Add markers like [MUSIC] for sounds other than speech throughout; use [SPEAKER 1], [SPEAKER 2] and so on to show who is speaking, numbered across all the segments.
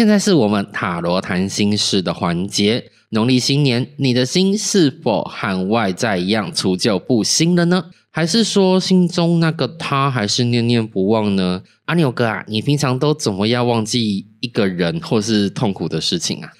[SPEAKER 1] 现在是我们塔罗谈心事的环节。农历新年，你的心是否和外在一样除旧布新了呢？还是说心中那个他还是念念不忘呢？阿牛哥啊，你平常都怎么样忘记一个人或是痛苦的事情啊？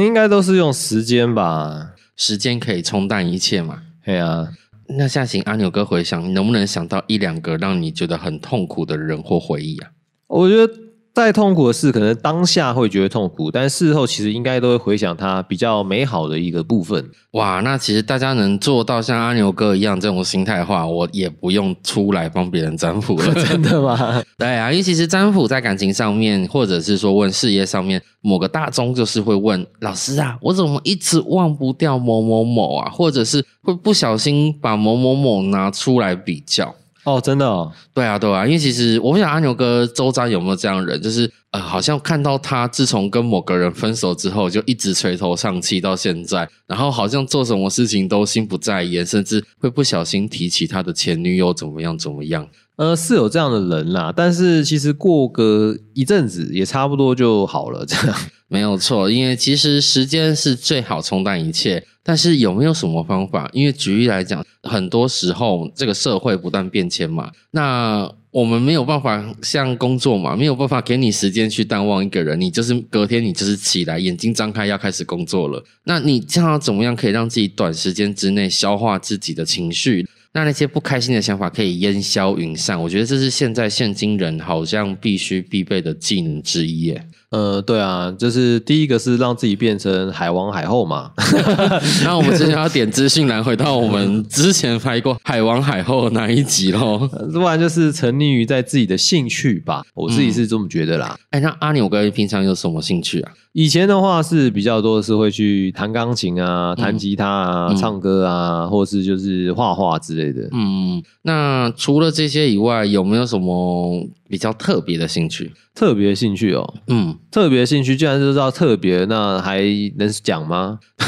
[SPEAKER 2] 应该都是用时间吧？
[SPEAKER 1] 时间可以冲淡一切嘛？
[SPEAKER 2] 对啊，
[SPEAKER 1] 那下请阿牛哥回想，你能不能想到一两个让你觉得很痛苦的人或回忆啊？
[SPEAKER 2] 我觉得。再痛苦的事，可能当下会觉得痛苦，但事后其实应该都会回想它比较美好的一个部分。
[SPEAKER 1] 哇，那其实大家能做到像阿牛哥一样这种心态的话，我也不用出来帮别人占卜了，[LAUGHS]
[SPEAKER 2] 真的吗？[LAUGHS]
[SPEAKER 1] 对啊，因为其实占卜在感情上面，或者是说问事业上面，某个大宗就是会问老师啊，我怎么一直忘不掉某某某啊，或者是会不小心把某某某拿出来比较。
[SPEAKER 2] 哦，真的哦，
[SPEAKER 1] 对啊，对啊，因为其实我不想阿牛哥周遭有没有这样人，就是呃，好像看到他自从跟某个人分手之后，就一直垂头丧气到现在，然后好像做什么事情都心不在焉，甚至会不小心提起他的前女友怎么样怎么样。
[SPEAKER 2] 呃，是有这样的人啦，但是其实过个一阵子也差不多就好了，这样 [LAUGHS]
[SPEAKER 1] 没有错。因为其实时间是最好冲淡一切，但是有没有什么方法？因为举例来讲，很多时候这个社会不断变迁嘛，那我们没有办法像工作嘛，没有办法给你时间去淡忘一个人，你就是隔天你就是起来眼睛张开要开始工作了，那你这样怎么样可以让自己短时间之内消化自己的情绪？那那些不开心的想法可以烟消云散，我觉得这是现在现今人好像必须必备的技能之一耶。
[SPEAKER 2] 呃，对啊，就是第一个是让自己变成海王海后嘛。[LAUGHS]
[SPEAKER 1] 那我们之前要点资讯栏，回到我们之前拍过海王海后哪一集喽？[LAUGHS]
[SPEAKER 2] 不然就是沉溺于在自己的兴趣吧，我自己是这么觉得啦。
[SPEAKER 1] 哎，那阿牛哥平常有什么兴趣啊？
[SPEAKER 2] 以前的话是比较多的是会去弹钢琴啊、弹吉他啊、唱歌啊，或是就是画画之类的。
[SPEAKER 1] 嗯，那除了这些以外，有没有什么比较特别的兴趣？
[SPEAKER 2] 特别兴趣哦，嗯，特别兴趣，既然就知道特别，那还能讲吗？[LAUGHS]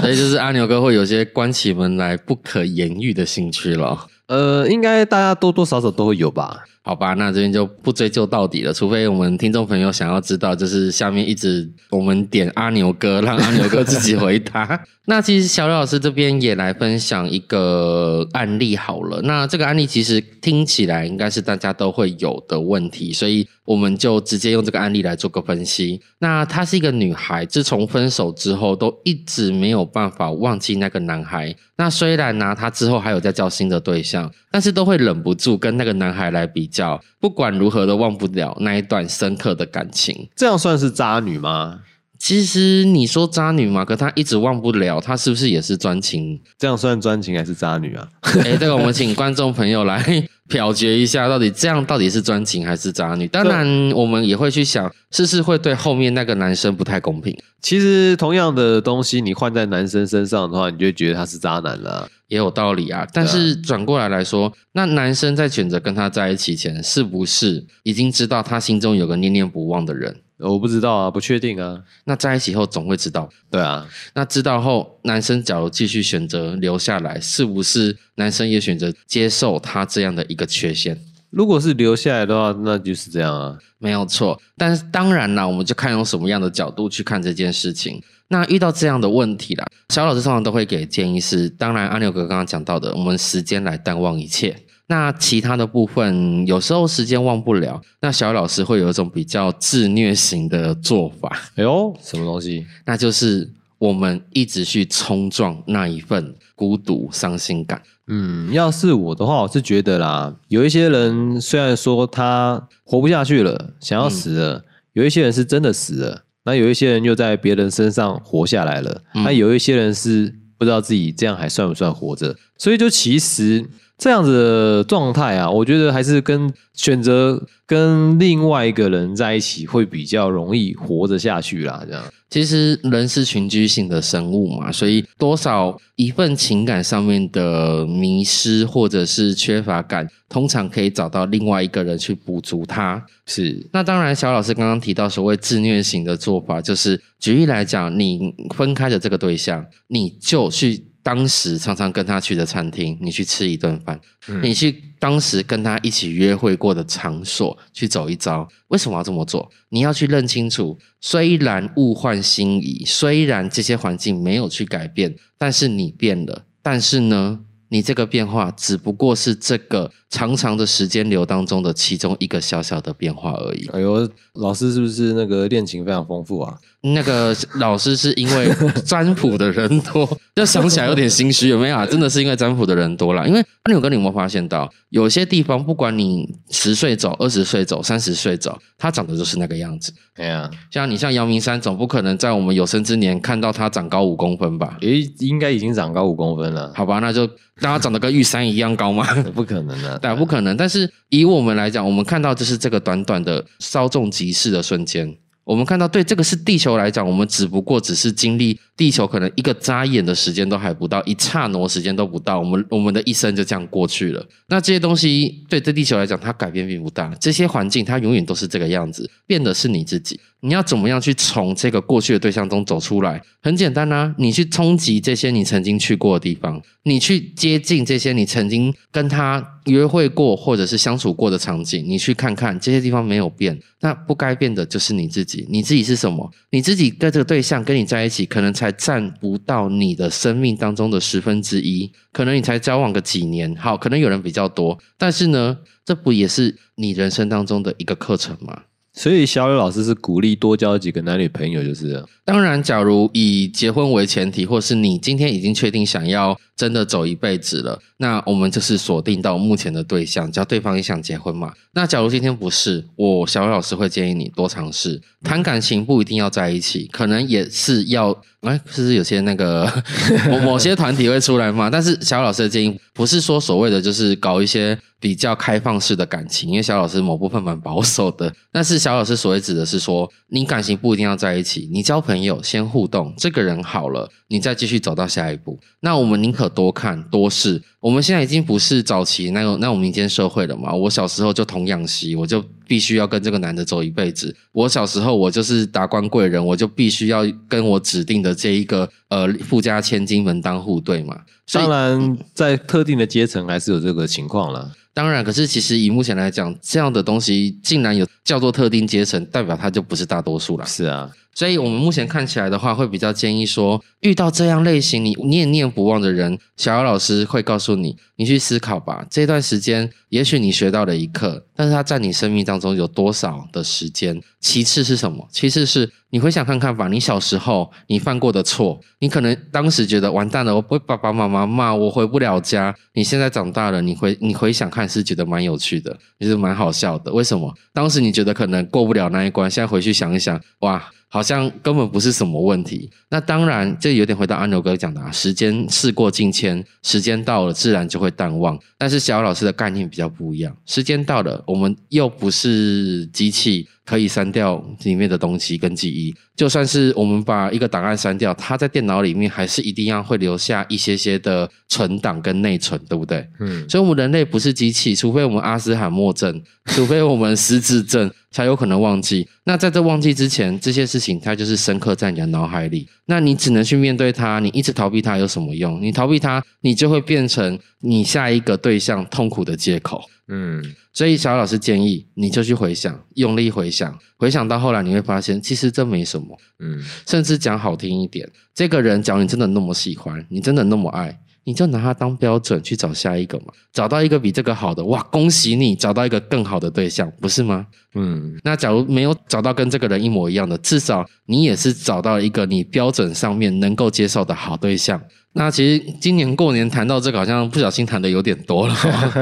[SPEAKER 1] 所以就是阿牛哥会有些关起门来不可言喻的兴趣了。
[SPEAKER 2] 呃，应该大家多多少少都会有吧。
[SPEAKER 1] 好吧，那这边就不追究到底了，除非我们听众朋友想要知道，就是下面一直我们点阿牛哥，让阿牛哥自己回答。[LAUGHS] 那其实小刘老师这边也来分享一个案例好了。那这个案例其实听起来应该是大家都会有的问题，所以我们就直接用这个案例来做个分析。那她是一个女孩，自从分手之后都一直没有办法忘记那个男孩。那虽然呢，她之后还有在交新的对象，但是都会忍不住跟那个男孩来比较，不管如何都忘不了那一段深刻的感情。
[SPEAKER 2] 这样算是渣女吗？
[SPEAKER 1] 其实你说渣女嘛，可她一直忘不了，她是不是也是专情？
[SPEAKER 2] 这样算专情还是渣女啊？[LAUGHS]
[SPEAKER 1] 哎，这个我们请观众朋友来 [LAUGHS] 表决一下，到底这样到底是专情还是渣女？当然，我们也会去想，是不是会对后面那个男生不太公平？
[SPEAKER 2] 其实同样的东西，你换在男生身上的话，你就觉得他是渣男了，
[SPEAKER 1] 也有道理啊。但是转过来来说，那男生在选择跟他在一起前，是不是已经知道他心中有个念念不忘的人？
[SPEAKER 2] 我不知道啊，不确定啊。
[SPEAKER 1] 那在一起后总会知道，
[SPEAKER 2] 对啊。
[SPEAKER 1] 那知道后，男生假如继续选择留下来，是不是男生也选择接受他这样的一个缺陷？
[SPEAKER 2] 如果是留下来的话，那就是这样啊，
[SPEAKER 1] 没有错。但是当然啦，我们就看用什么样的角度去看这件事情。那遇到这样的问题啦，小老师通常都会给建议是：当然，阿牛哥刚刚讲到的，我们时间来淡忘一切。那其他的部分，有时候时间忘不了。那小老师会有一种比较自虐型的做法。[LAUGHS]
[SPEAKER 2] 哎呦，什么东西？
[SPEAKER 1] 那就是我们一直去冲撞那一份孤独、伤心感。
[SPEAKER 2] 嗯，要是我的话，我是觉得啦，有一些人虽然说他活不下去了，想要死了；有一些人是真的死了，那有一些人又在别人身上活下来了。那有一些人是不知道自己这样还算不算活着。所以就其实。这样子的状态啊，我觉得还是跟选择跟另外一个人在一起会比较容易活着下去啦。这样，
[SPEAKER 1] 其实人是群居性的生物嘛，所以多少一份情感上面的迷失或者是缺乏感，通常可以找到另外一个人去补足它。
[SPEAKER 2] 是，
[SPEAKER 1] 那当然，小老师刚刚提到所谓自虐型的做法，就是举例来讲，你分开的这个对象，你就去。当时常常跟他去的餐厅，你去吃一顿饭，你去当时跟他一起约会过的场所去走一遭。为什么要这么做？你要去认清楚，虽然物换星移，虽然这些环境没有去改变，但是你变了。但是呢？你这个变化只不过是这个长长的时间流当中的其中一个小小的变化而已。
[SPEAKER 2] 哎呦，老师是不是那个恋情非常丰富啊？
[SPEAKER 1] 那个老师是因为 [LAUGHS] 占卜的人多，[LAUGHS] 就想起来有点心虚，有没有啊？真的是因为占卜的人多了。因为阿牛哥，你有没有发现到，有些地方不管你十岁走、二十岁走、三十岁走，它长得就是那个样子。
[SPEAKER 2] 对呀，
[SPEAKER 1] 像你像阳明山，总不可能在我们有生之年看到它长高五公分吧？
[SPEAKER 2] 诶，应该已经长高五公分了。
[SPEAKER 1] 好吧，那就让它长得跟玉山一样高吗？[LAUGHS]
[SPEAKER 2] 不可能的，
[SPEAKER 1] 对，不可能。但是以我们来讲，我们看到就是这个短短的稍纵即逝的瞬间。我们看到，对这个是地球来讲，我们只不过只是经历地球可能一个眨眼的时间都还不到，一刹那时间都不到，我们我们的一生就这样过去了。那这些东西对这地球来讲，它改变并不大。这些环境它永远都是这个样子，变的是你自己。你要怎么样去从这个过去的对象中走出来？很简单啊，你去冲击这些你曾经去过的地方，你去接近这些你曾经跟他约会过或者是相处过的场景，你去看看这些地方没有变，那不该变的就是你自己。你自己是什么？你自己跟这个对象跟你在一起，可能才占不到你的生命当中的十分之一，可能你才交往个几年，好，可能有人比较多，但是呢，这不也是你人生当中的一个课程吗？
[SPEAKER 2] 所以小柳老师是鼓励多交几个男女朋友，就是
[SPEAKER 1] 当然，假如以结婚为前提，或是你今天已经确定想要真的走一辈子了，那我们就是锁定到目前的对象，只要对方也想结婚嘛。那假如今天不是，我小柳老师会建议你多尝试谈感情，不一定要在一起，可能也是要哎，是不是有些那个 [LAUGHS] 某某些团体会出来嘛？但是小老师的建议不是说所谓的就是搞一些。比较开放式的感情，因为小老师某部分蛮保守的。但是小老师所谓指的是说，你感情不一定要在一起，你交朋友先互动，这个人好了，你再继续走到下一步。那我们宁可多看多试。我们现在已经不是早期那种那种民间社会了嘛。我小时候就童养媳，我就必须要跟这个男的走一辈子。我小时候我就是达官贵人，我就必须要跟我指定的这一个呃富家千金门当户对嘛。
[SPEAKER 2] 当然，在特定的阶层还是有这个情况了。
[SPEAKER 1] 当然，可是其实以目前来讲，这样的东西竟然有叫做特定阶层，代表它就不是大多数了。
[SPEAKER 2] 是啊。
[SPEAKER 1] 所以，我们目前看起来的话，会比较建议说，遇到这样类型你念念不忘的人，小姚老师会告诉你，你去思考吧。这段时间，也许你学到了一课，但是它在你生命当中有多少的时间？其次是什么？其次是你回想看看吧，你小时候你犯过的错，你可能当时觉得完蛋了，我被爸爸妈妈骂，我回不了家。你现在长大了，你回你回想看，是觉得蛮有趣的，也是蛮好笑的。为什么？当时你觉得可能过不了那一关，现在回去想一想，哇！好像根本不是什么问题。那当然，这有点回到安柔哥讲的啊，时间事过境迁，时间到了自然就会淡忘。但是小老师的概念比较不一样，时间到了，我们又不是机器。可以删掉里面的东西跟记忆，就算是我们把一个档案删掉，它在电脑里面还是一定要会留下一些些的存档跟内存，对不对？嗯，所以，我们人类不是机器，除非我们阿斯海默症，除非我们失智症，才有可能忘记。那在这忘记之前，这些事情它就是深刻在你的脑海里。那你只能去面对它，你一直逃避它有什么用？你逃避它，你就会变成你下一个对象痛苦的借口。嗯，所以小老师建议你就去回想，用力回想，回想到后来你会发现，其实这没什么。嗯，甚至讲好听一点，这个人，假如你真的那么喜欢，你真的那么爱。你就拿他当标准去找下一个嘛，找到一个比这个好的，哇，恭喜你找到一个更好的对象，不是吗？嗯，那假如没有找到跟这个人一模一样的，至少你也是找到一个你标准上面能够接受的好对象。那其实今年过年谈到这个，好像不小心谈的有点多了。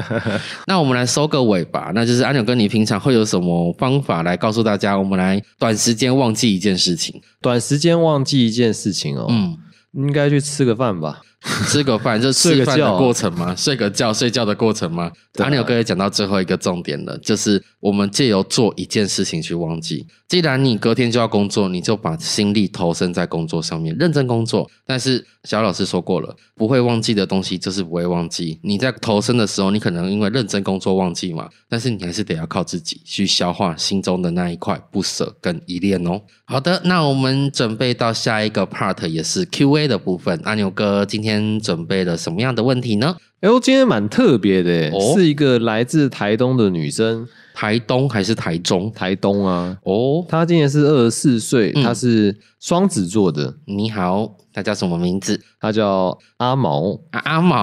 [SPEAKER 1] [LAUGHS] 那我们来收个尾吧，那就是安纽哥，你平常会有什么方法来告诉大家，我们来短时间忘记一件事情？
[SPEAKER 2] 短时间忘记一件事情哦，嗯，应该去吃个饭吧。[LAUGHS]
[SPEAKER 1] 吃个饭就吃饭的过程吗？[LAUGHS] 睡个觉睡觉的过程吗？阿牛哥也讲到最后一个重点了，就是我们借由做一件事情去忘记。既然你隔天就要工作，你就把心力投身在工作上面，认真工作。但是小老师说过了，不会忘记的东西就是不会忘记。你在投身的时候，你可能因为认真工作忘记嘛，但是你还是得要靠自己去消化心中的那一块不舍跟依恋哦。好的，那我们准备到下一个 part，也是 Q A 的部分。阿牛哥今天。天准备了什么样的问题呢？
[SPEAKER 2] 哎呦，今天蛮特别的是一个来自台东的女生，
[SPEAKER 1] 台东还是台中？
[SPEAKER 2] 台东啊，
[SPEAKER 1] 哦，
[SPEAKER 2] 她今年是二十四岁，
[SPEAKER 1] 嗯
[SPEAKER 2] 她是双子座的，
[SPEAKER 1] 你好，她叫什么名字？
[SPEAKER 2] 她叫阿毛。
[SPEAKER 1] 啊、阿毛，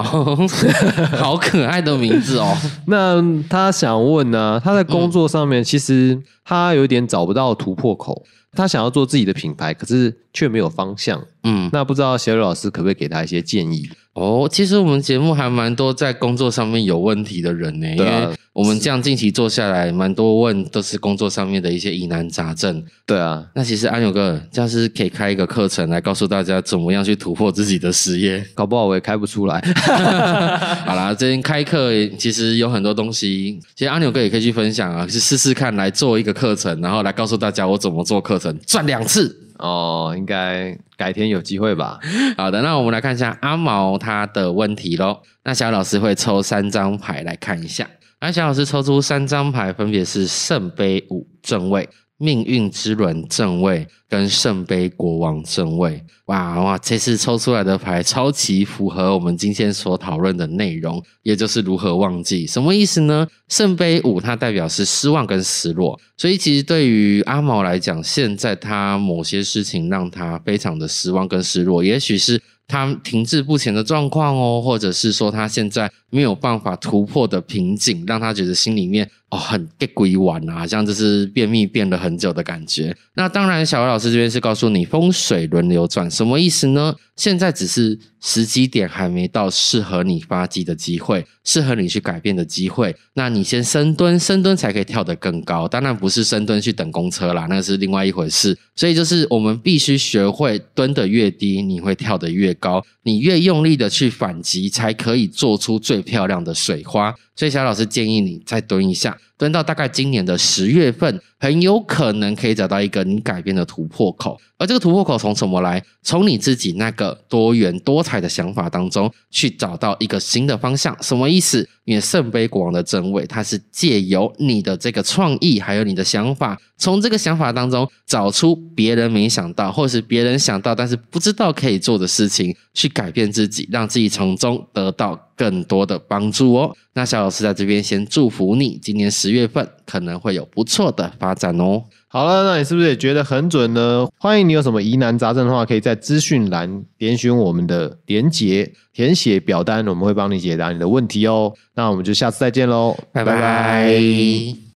[SPEAKER 1] [LAUGHS] 好可爱的名字哦。[LAUGHS]
[SPEAKER 2] 那她想问呢、她在工作上面其实她有点找不到突破口，她想要做自己的品牌，可是却没有方向。
[SPEAKER 1] 嗯，
[SPEAKER 2] 那不知道小雨老师可不可以给他一些建议？
[SPEAKER 1] 哦，其实我们节目还蛮多在工作上面有问题的人呢，因
[SPEAKER 2] 对啊
[SPEAKER 1] 为我们这样近期做下来，蛮多问都是工作上面的一些疑难杂症。
[SPEAKER 2] 对啊，
[SPEAKER 1] 那其实安友哥这样是可以开一个课程来告诉大家怎么样去突破自己的事业。
[SPEAKER 2] 搞不好我也开不出来。[LAUGHS] [LAUGHS]
[SPEAKER 1] 好啦，这边开课其实有很多东西，其实阿牛哥也可以去分享啊，去试试看来做一个课程，然后来告诉大家我怎么做课程，赚两次。
[SPEAKER 2] 哦，应该改天有机会吧。[LAUGHS]
[SPEAKER 1] 好的，那我们来看一下阿毛他的问题喽。那小老师会抽三张牌来看一下，那小老师抽出三张牌，分别是圣杯五正位、命运之轮正位跟圣杯国王正位。哇哇，这次抽出来的牌超级符合我们今天所讨论的内容，也就是如何忘记。什么意思呢？圣杯五它代表是失望跟失落，所以其实对于阿毛来讲，现在他某些事情让他非常的失望跟失落，也许是。他停滞不前的状况哦，或者是说他现在没有办法突破的瓶颈，让他觉得心里面哦很给鬼玩啊，好像就是便秘变了很久的感觉。那当然，小姚老师这边是告诉你风水轮流转，什么意思呢？现在只是时机点还没到适合你发迹的机会，适合你去改变的机会。那你先深蹲，深蹲才可以跳得更高。当然不是深蹲去等公车啦，那是另外一回事。所以就是我们必须学会蹲得越低，你会跳得越高。你越用力的去反击，才可以做出最漂亮的水花。所以小老师建议你再蹲一下，蹲到大概今年的十月份，很有可能可以找到一个你改变的突破口。而这个突破口从什么来？从你自己那个多元多彩的想法当中去找到一个新的方向。什么意思？你的圣杯国王的正位，它是借由你的这个创意，还有你的想法，从这个想法当中找出别人没想到，或者是别人想到但是不知道可以做的事情，去改变自己，让自己从中得到更多的帮助哦。那小老师在这边先祝福你，今年十月份可能会有不错的发展哦。
[SPEAKER 2] 好了，那你是不是也觉得很准呢？欢迎你有什么疑难杂症的话，可以在资讯栏点选我们的连结，填写表单，我们会帮你解答你的问题哦。那我们就下次再见喽，
[SPEAKER 1] 拜拜